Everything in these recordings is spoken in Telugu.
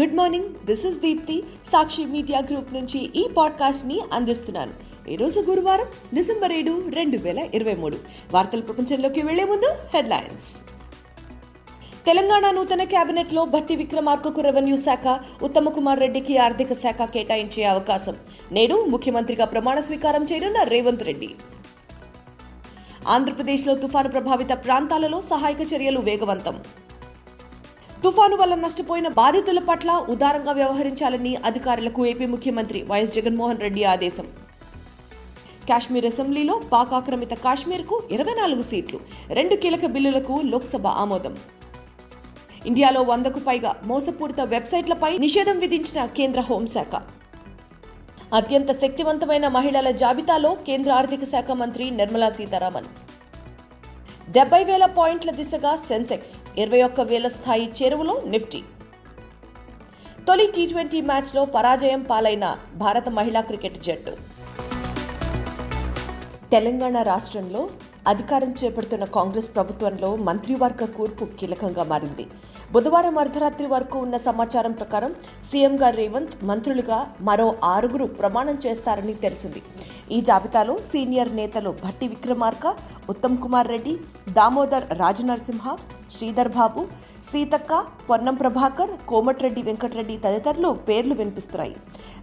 Good morning this is Deepti. Sakshi media group నుంచి ఈ పాడ్కాస్ట్ని అందిస్తున్నాను. ఈరోజు గురువారం డిసెంబర్ ఏడు రెండు వేల ఇరవై మూడు. వార్తల ప్రపంచంలోకి వెళ్ళే ముందు హెడ్లైన్స్. తెలంగాణ నూతన కేబినెట్లో భట్టి విక్రమార్కకు రెవెన్యూ శాఖ ఉత్తమ కుమార్ రెడ్డికి ఆర్థిక శాఖ కేటాయించే అవకాశం. నేడు ముఖ్యమంత్రిగా ప్రమాణ స్వీకారం చేయనున్న రేవంత్ రెడ్డి. ఆంధ్రప్రదేశ్లో తుఫాను ప్రభావిత ప్రాంతాలలో సహాయక చర్యలు వేగవంతం. తుఫాను వల్ల నష్టపోయిన బాధితుల పట్ల ఉదారంగా వ్యవహరించాలని అధికారులకు ఏపీ ముఖ్యమంత్రి వైఎస్ జగన్మోహన్ రెడ్డి ఆదేశం. కాశ్మీర్ అసెంబ్లీలో పాక్ ఆక్రమిత కాశ్మీర్కు ఇరవై నాలుగు సీట్లు రెండు కీలక బిల్లులకు లోక్సభ ఆమోదం. ఇండియాలో వందకు పైగా మోసపూరిత వెబ్సైట్లపై నిషేధం విధించిన కేంద్ర హోంశాఖ. అత్యంత శక్తివంతమైన మహిళల జాబితాలో కేంద్ర ఆర్థిక శాఖ మంత్రి నిర్మలా సీతారామన్. డెబ్బై వేల పాయింట్ల దిశగా సెన్సెక్స్ ఇరవై ఒక్క వేల స్థాయి చేరువలో నిఫ్టీ. తొలి టీ ట్వంటీ మ్యాచ్లో పరాజయం పాలైన భారత మహిళా క్రికెట్ జట్టు. తెలంగాణ రాష్ట్రంలో అధికారం చేపడుతున్న కాంగ్రెస్ ప్రభుత్వంలో మంత్రివర్గ కూర్పు కీలకంగా మారింది. బుధవారం అర్ధరాత్రి వరకు ఉన్న సమాచారం ప్రకారం సీఎంగా రేవంత్ మంత్రులుగా మరో ఆరుగురు ప్రమాణం చేస్తారని తెలిసింది. ఈ జాబితాలో సీనియర్ నేతలు భట్టి విక్రమార్క ఉత్తమ్ కుమార్ రెడ్డి దామోదర్ రాజనరసింహ శ్రీధర్ బాబు సీతక్క పొన్నం ప్రభాకర్ కోమటిరెడ్డి వెంకటరెడ్డి తదితరులు పేర్లు వినిపిస్తున్నాయి.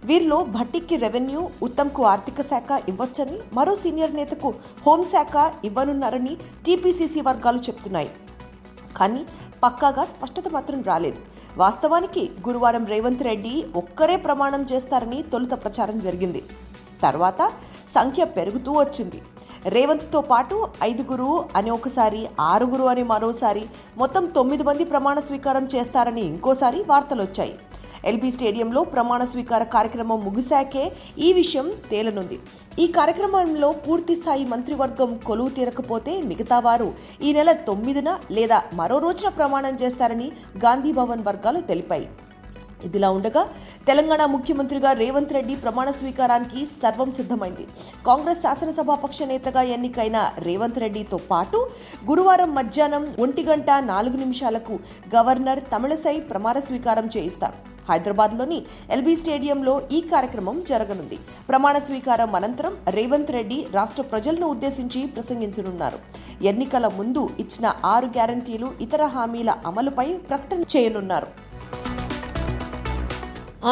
వీరిలో భట్టికి రెవెన్యూ ఉత్తమ్కు ఆర్థిక శాఖ ఇవ్వొచ్చని మరో సీనియర్ నేతకు హోంశాఖ ఇవ్వనున్నారని టీపీసీసీ వర్గాలు చెప్తున్నాయి. కానీ పక్కాగా స్పష్టత మాత్రం రాలేదు. వాస్తవానికి గురువారం రేవంత్ రెడ్డి ఒక్కరే ప్రమాణం చేస్తారని తొలుత ప్రచారం జరిగింది. తర్వాత సంఖ్య పెరుగుతూ వచ్చింది. రేవంత్తో పాటు ఐదుగురు అని ఒకసారి ఆరుగురు అని మరోసారి మొత్తం తొమ్మిది మంది ప్రమాణ స్వీకారం చేస్తారని ఇంకోసారి వార్తలు వచ్చాయి ఎల్బీ స్టేడియంలో ప్రమాణ స్వీకార కార్యక్రమం ముగిశాకే ఈ విషయం తేలనుంది. ఈ కార్యక్రమంలో పూర్తి స్థాయి మంత్రివర్గం కొలువు తీరకపోతే మిగతా వారు ఈ నెల తొమ్మిదిన లేదా మరో రోజున ప్రమాణం చేస్తారని గాంధీ భవన్ వర్గాలు తెలిపాయి. ఇదిలా ఉండగా తెలంగాణ ముఖ్యమంత్రిగా రేవంత్ రెడ్డి ప్రమాణ స్వీకారానికి సర్వం సిద్ధమైంది. కాంగ్రెస్ శాసనసభాపక్ష నేతగా ఎన్నికైన రేవంత్ రెడ్డితో పాటు గురువారం మధ్యాహ్నం ఒంటి గంట నాలుగు నిమిషాలకు గవర్నర్ తమిళసై ప్రమాణ స్వీకారం చేయిస్తారు. హైదరాబాద్లోని ఎల్బీ స్టేడియంలో ఈ కార్యక్రమం జరగనుంది. ప్రమాణ స్వీకారం అనంతరం రేవంత్ రెడ్డి రాష్ట్ర ప్రజలను ఉద్దేశించి ప్రసంగించనున్నారు. ఎన్నికల ముందు ఇచ్చిన ఆరు గ్యారంటీలు ఇతర హామీల అమలుపై ప్రకటన చేయనున్నారు.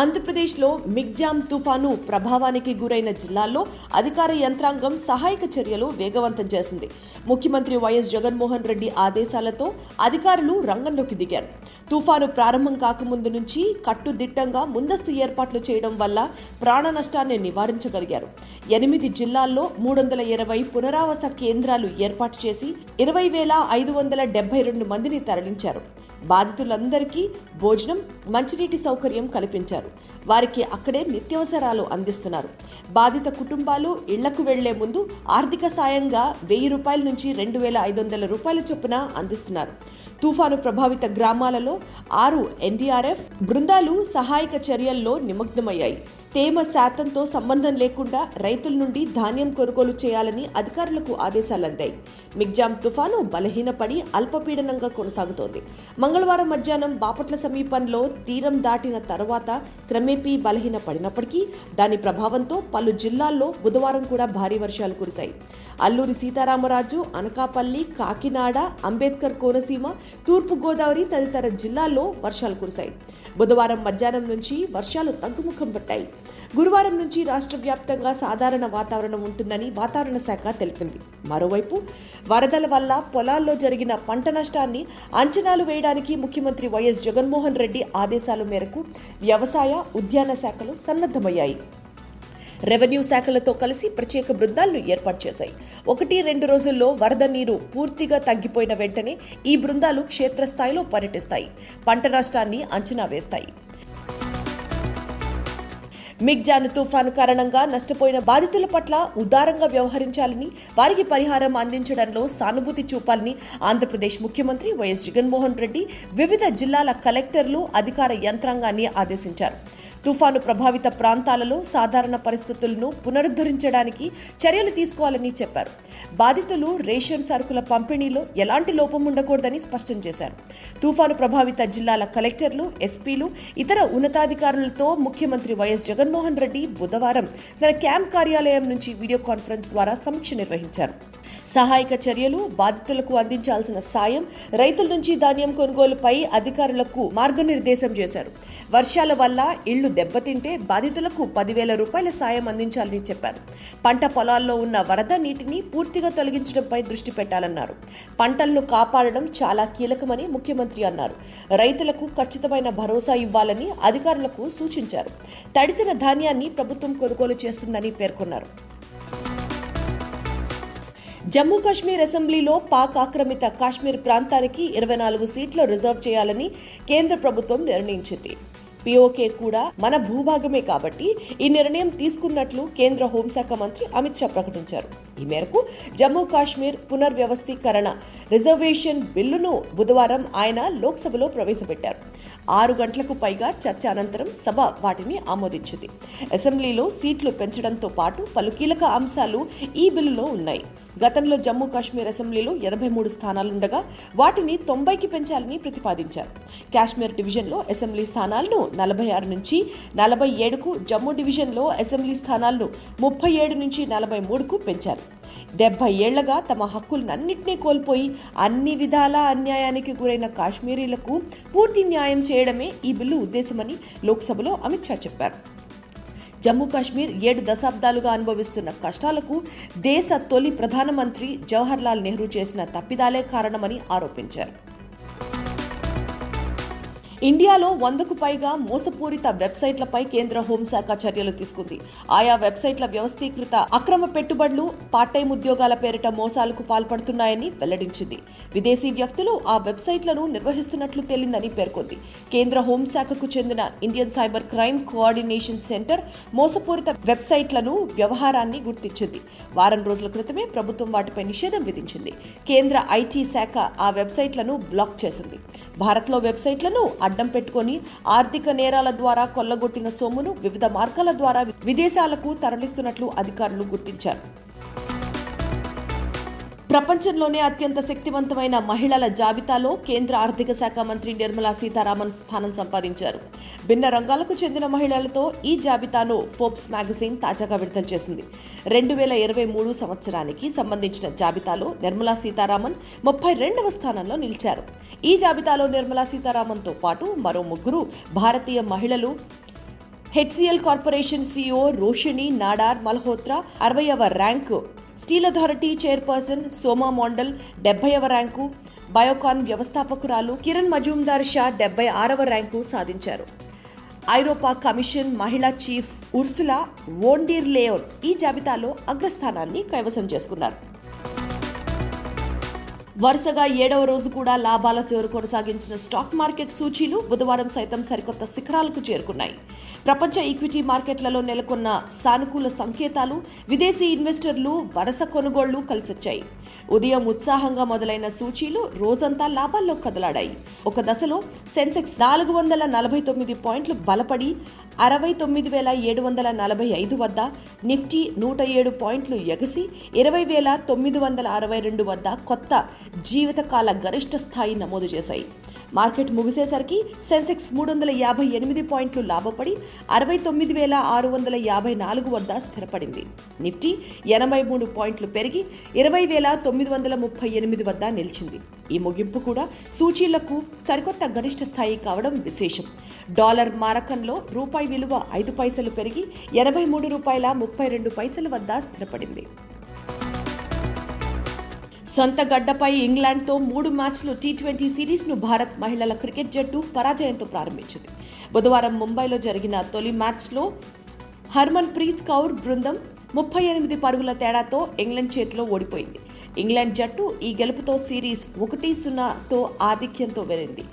ఆంధ్రప్రదేశ్లో మిగ్జామ్ తుఫాను ప్రభావానికి గురైన జిల్లాల్లో అధికార యంత్రాంగం సహాయక చర్యలు వేగవంతం చేసింది. ముఖ్యమంత్రి వైఎస్ జగన్మోహన్ రెడ్డి ఆదేశాలతో అధికారులు రంగంలోకి దిగారు. తుఫాను ప్రారంభం కాకముందు నుంచి కట్టుదిట్టంగా ముందస్తు ఏర్పాట్లు చేయడం వల్ల ప్రాణ నష్టాన్ని నివారించగలిగారు. ఎనిమిది జిల్లాల్లో మూడు వందల ఇరవై పునరావాస కేంద్రాలు ఏర్పాటు చేసి ఇరవై వేల ఐదు వందల డెబ్బై రెండు మందిని తరలించారు. బాధితులందరికీ భోజనం మంచినీటి సౌకర్యం కల్పించారు. వారికి అక్కడే నిత్యావసరాలు అందిస్తున్నారు. బాధిత కుటుంబాలు ఇళ్ళకు వెళ్ళే ముందు ఆర్థిక సాయంగా వెయ్యి రూపాయల నుంచి రెండు వేల ఐదు వందల రూపాయల చొప్పున అందిస్తున్నారు. తుఫాను ప్రభావిత గ్రామాలలో ఆరు ఎన్డీఆర్ఎఫ్ బృందాలు సహాయక చర్యల్లో నిమగ్నమయ్యాయి. తేమ శాతంతో సంబంధం లేకుండా రైతుల నుండి ధాన్యం కొనుగోలు చేయాలని అధికారులకు ఆదేశాలు అందాయి. మిగ్జామ్ తుఫాను బలహీనపడి అల్పపీడనంగా కొనసాగుతోంది. మంగళవారం మధ్యాహ్నం బాపట్ల సమీపంలో తీరం దాటిన తర్వాత క్రమేపీ బలహీనపడినప్పటికీ దాని ప్రభావంతో పలు జిల్లాల్లో బుధవారం కూడా భారీ వర్షాలు కురిశాయి. అల్లూరి సీతారామరాజు అనకాపల్లి కాకినాడ అంబేద్కర్ కోనసీమ తూర్పు గోదావరి తదితర జిల్లాల్లో వర్షాలు కురిశాయి. బుధవారం మధ్యాహ్నం నుంచి వర్షాలు తగ్గుముఖం పట్టాయి. గురువారం నుంచి రాష్ట్ర వ్యాప్తంగా సాధారణ వాతావరణం ఉంటుందని వాతావరణ శాఖ తెలిపింది. మరోవైపు వరదల వల్ల పొలాల్లో జరిగిన పంట నష్టాన్ని అంచనాలు వేయడానికి ముఖ్యమంత్రి వైఎస్ జగన్మోహన్ రెడ్డి ఆదేశాల మేరకు వ్యవసాయ ఉద్యాన శాఖలు సన్నద్ధమయ్యాయి. రెవెన్యూ శాఖలతో కలిసి ప్రత్యేక బృందాలను ఏర్పాటు చేశాయి. ఒకటి రెండు రోజుల్లో వరద నీరు పూర్తిగా తగ్గిపోయిన వెంటనే ఈ బృందాలు క్షేత్రస్థాయిలో పర్యటిస్తాయి. పంట నష్టాన్ని అంచనా వేస్తాయి. మిగ్జాను తుఫాను కారణంగా నష్టపోయిన బాధితుల పట్ల ఉదారంగా వ్యవహరించాలని వారికి పరిహారం అందించడంలో సానుభూతి చూపాలని ఆంధ్రప్రదేశ్ ముఖ్యమంత్రి వైఎస్ జగన్మోహన్ రెడ్డి వివిధ జిల్లాల కలెక్టర్లు అధికార యంత్రాంగాన్ని ఆదేశించారు. తుఫాను ప్రభావిత ప్రాంతాలలో సాధారణ పరిస్థితులను పునరుద్ధరించడానికి చర్యలు తీసుకోవాలని చెప్పారు. బాధితులు రేషన్ సరుకుల పంపిణీలో ఎలాంటి లోపం ఉండకూడదని స్పష్టం చేశారు. తుఫాను ప్రభావిత జిల్లాల కలెక్టర్లు ఎస్పీలు ఇతర ఉన్నతాధికారులతో ముఖ్యమంత్రి వైఎస్ జగన్మోహన్ రెడ్డి బుధవారం తన క్యాంప్ కార్యాలయం నుంచి వీడియో కాన్ఫరెన్స్ ద్వారా సమీక్ష నిర్వహించారు. సహాయక చర్యలు బాధితులకు అందించాల్సిన సాయం రైతుల నుంచి ధాన్యం కొనుగోలుపై అధికారులకు మార్గనిర్దేశం చేశారు. వర్షాల వల్ల ఇళ్ళు దెబ్బతింటే బాధితులకు పదివేల రూపాయల సాయం అందించాలని చెప్పారు. పంట పొలాల్లో ఉన్న వరద నీటిని పూర్తిగా తొలగించడంపై దృష్టి పెట్టాలన్నారు. పంటలను కాపాడడం చాలా కీలకమని ముఖ్యమంత్రి అన్నారు. రైతులకు ఖచ్చితమైన భరోసా ఇవ్వాలని అధికారులకు సూచించారు. తడిసిన ధాన్యాన్ని ప్రభుత్వం కొనుగోలు చేస్తుందని పేర్కొన్నారు. జమ్మూ కాశ్మీర్ అసెంబ్లీలో పాక్ ఆక్రమిత కాశ్మీర్ ప్రాంతానికి ఇరవై నాలుగు సీట్లు రిజర్వ్ చేయాలని కేంద్ర ప్రభుత్వం నిర్ణయించింది. పిఓకే కూడా మన భూభాగమే కాబట్టి ఈ నిర్ణయం తీసుకున్నట్లు కేంద్ర హోంశాఖ మంత్రి అమిత్ షా ప్రకటించారు. ఈ మేరకు జమ్మూ కాశ్మీర్ పునర్వ్యవస్థీకరణ రిజర్వేషన్ బిల్లును బుధవారం ఆయన లోక్సభలో ప్రవేశపెట్టారు. ఆరు గంటలకు పైగా చర్చ అనంతరం సభ వాటిని ఆమోదించింది. అసెంబ్లీలో సీట్లు పెంచడంతో పాటు పలు కీలక అంశాలు ఈ బిల్లులో ఉన్నాయి. గతంలో జమ్మూ కాశ్మీర్ అసెంబ్లీలో ఎనభై మూడు స్థానాలుండగా వాటిని తొంభైకి పెంచాలని ప్రతిపాదించారు. కాశ్మీర్ డివిజన్లో అసెంబ్లీ స్థానాలను నలభై ఆరు నుంచి నలభై ఏడుకు జమ్మూ డివిజన్లో అసెంబ్లీ స్థానాలను ముప్పై ఏడు నుంచి నలభై మూడుకు పెంచారు. డెబ్బై ఏళ్ళగా తమ హక్కులన్నింటినీ కోల్పోయి అన్ని విధాల అన్యాయానికి గురైన కాశ్మీరీలకు పూర్తి న్యాయం చేయడమే ఈ బిల్లు ఉద్దేశమని లోక్సభలో అమిత్ షా చెప్పారు. జమ్మూ కాశ్మీర్ ఏడు దశాబ్దాలుగా అనుభవిస్తున్న కష్టాలకు దేశ తొలి ప్రధానమంత్రి జవహర్లాల్ నెహ్రూ చేసిన తప్పిదాలే కారణమని ఆరోపించారు. ఇండియాలో వందకు పైగా మోసపూరిత వెబ్సైట్లపై కేంద్ర హోంశాఖ చర్యలు తీసుకుంది. ఆయా వెబ్సైట్ల వ్యవస్థీకృత అక్రమ పెట్టుబడులు పార్ట్ టైం ఉద్యోగాల పేరిట మోసాలకు పాల్పడుతున్నాయని వెల్లడించింది. విదేశీ వ్యక్తులు ఆ వెబ్సైట్లను నిర్వహిస్తున్నట్లు తేలిందని పేర్కొంది. కేంద్ర హోంశాఖకు చెందిన Indian cyber crime coordination centre మోసపూరిత వెబ్సైట్లను వ్యవహారాన్ని గుర్తించింది. వారం రోజుల క్రితమే ప్రభుత్వం వాటిపై నిషేధం విధించింది. కేంద్ర ఐటీ శాఖ ఆ వెబ్సైట్లను బ్లాక్ చేసింది. భారత్లో వెబ్సైట్లను అడ్డం పెట్టుకొని ఆర్థిక నేరాల ద్వారా కొల్లగొట్టిన సొమ్మును వివిధ మార్గాల ద్వారా విదేశాలకు తరలిస్తున్నట్లు అధికారులు గుర్తించారు. ప్రపంచంలోనే అత్యంత శక్తివంతమైన మహిళల జాబితాలో కేంద్ర ఆర్థిక శాఖ మంత్రి నిర్మలా సీతారామన్ స్థానం సంపాదించారు. భిన్న రంగాలకు చెందిన మహిళలతో ఈ జాబితాను ఫోర్బ్స్ మ్యాగజైన్ తాజాగా విడుదల చేసింది. రెండు వేల ఇరవై మూడు సంవత్సరానికి సంబంధించిన జాబితాలో నిర్మలా సీతారామన్ ముప్పై రెండవ స్థానంలో నిలిచారు. ఈ జాబితాలో నిర్మలా సీతారామన్తో పాటు మరో ముగ్గురు భారతీయ మహిళలు HCL corporation CEO Roshni Nadar Malhotra అరవైవ rank steel authority chairperson Soma Mondal డెబ్బైవ rank Biocon వ్యవస్థాపకురాలు కిరణ్ మజుందార్ షా డెబ్బై ఆరవ ర్యాంకు సాధించారు. ఐరోపా కమిషన్ మహిళా చీఫ్ ఉర్సులా వోండీర్ లేయోన్ ఈ జాబితాలో అగ్రస్థానాన్ని కైవసం చేసుకున్నారు. వరుసగా ఏడవ రోజు కూడా లాభాల జోరు కొనసాగించిన స్టాక్ మార్కెట్ సూచీలు బుధవారం సైతం సరికొత్త శిఖరాలకు చేరుకున్నాయి. ప్రపంచ ఈక్విటీ మార్కెట్లలో నెలకొన్న సానుకూల సంకేతాలు విదేశీ ఇన్వెస్టర్లు వరుస కొనుగోళ్ళు కలిసొచ్చాయి. ఉదయం ఉత్సాహంగా మొదలైన సూచీలు రోజంతా లాభాల్లో కదలాడాయి. ఒక దశలో సెన్సెక్స్ నాలుగు వందల నలభై తొమ్మిది పాయింట్లు బలపడి అరవై తొమ్మిది వేల ఏడు వందల నలభై ఐదు వద్ద నిఫ్టీ నూట ఏడు పాయింట్లు ఎగసి ఇరవై వేల తొమ్మిది వందల అరవై రెండు వద్ద కొత్త జీవితకాల గరిష్ట స్థాయి నమోదు చేశాయి. మార్కెట్ ముగిసేసరికి సెన్సెక్స్ మూడు వందల యాభై ఎనిమిది పాయింట్లు లాభపడి అరవై తొమ్మిది వేల ఆరు వందల యాభై నాలుగు వద్ద స్థిరపడింది. నిఫ్టీ ఎనభై మూడు పాయింట్లు పెరిగి ఇరవై వేల తొమ్మిది వందల ముప్పై ఎనిమిది వద్ద నిలిచింది. ఈ ముగింపు కూడా సూచీలకు సరికొత్త గరిష్ట స్థాయి కావడం విశేషం. డాలర్ మారకంలో రూపాయి విలువ ఐదు పైసలు పెరిగి ఎనభై మూడు రూపాయల ముప్పై రెండు పైసల వద్ద స్థిరపడింది. సొంత గడ్డపై ఇంగ్లాండ్తో మూడు మ్యాచ్లు టీ ట్వంటీ సిరీస్ను భారత్ మహిళల క్రికెట్ జట్టు పరాజయంతో ప్రారంభించింది. బుధవారం ముంబైలో జరిగిన తొలి మ్యాచ్లో హర్మన్ ప్రీత్ కౌర్ బృందం ముప్పై ఎనిమిది పరుగుల తేడాతో ఇంగ్లాండ్ చేతిలో ఓడిపోయింది. ఇంగ్లాండ్ జట్టు ఈ గెలుపుతో సిరీస్ ఒకటి సున్నాతో ఆధిక్యంతో వెళ్ళింది.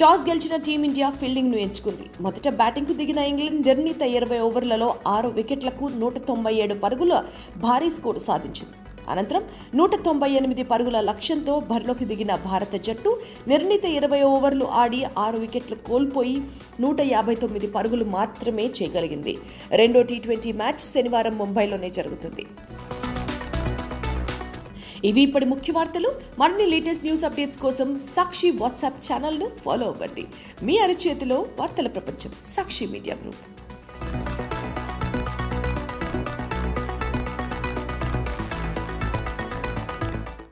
టాస్ గెలిచిన టీమిండియా ఫీల్డింగ్ను ఎంచుకుంది. మొదట బ్యాటింగ్కు దిగిన ఇంగ్లాండ్ నిర్ణీత ఇరవై ఓవర్లలో ఆరు వికెట్లకు నూట తొంభై ఏడు పరుగుల భారీ స్కోరు సాధించింది. అనంతరం నూట తొంభై ఎనిమిది పరుగుల లక్ష్యంతో బరిలోకి దిగిన భారత జట్టు నిర్ణీత ఇరవై ఓవర్లు ఆడి ఆరు వికెట్లు కోల్పోయి నూట యాభై తొమ్మిది పరుగులు మాత్రమే చేయగలిగింది. రెండో టీ ట్వంటీ మ్యాచ్ శనివారం ముంబైలోనే జరుగుతుంది. ఇవి ఇప్పటి ముఖ్య వార్తలు. మరిన్ని లేటెస్ట్ న్యూస్ అప్డేట్స్ కోసం సాక్షి వాట్సాప్ ఛానల్ను ఫాలో అవ్వండి. మీ అరచేతిలో వార్తల ప్రపంచం సాక్షి మీడియా గ్రూప్.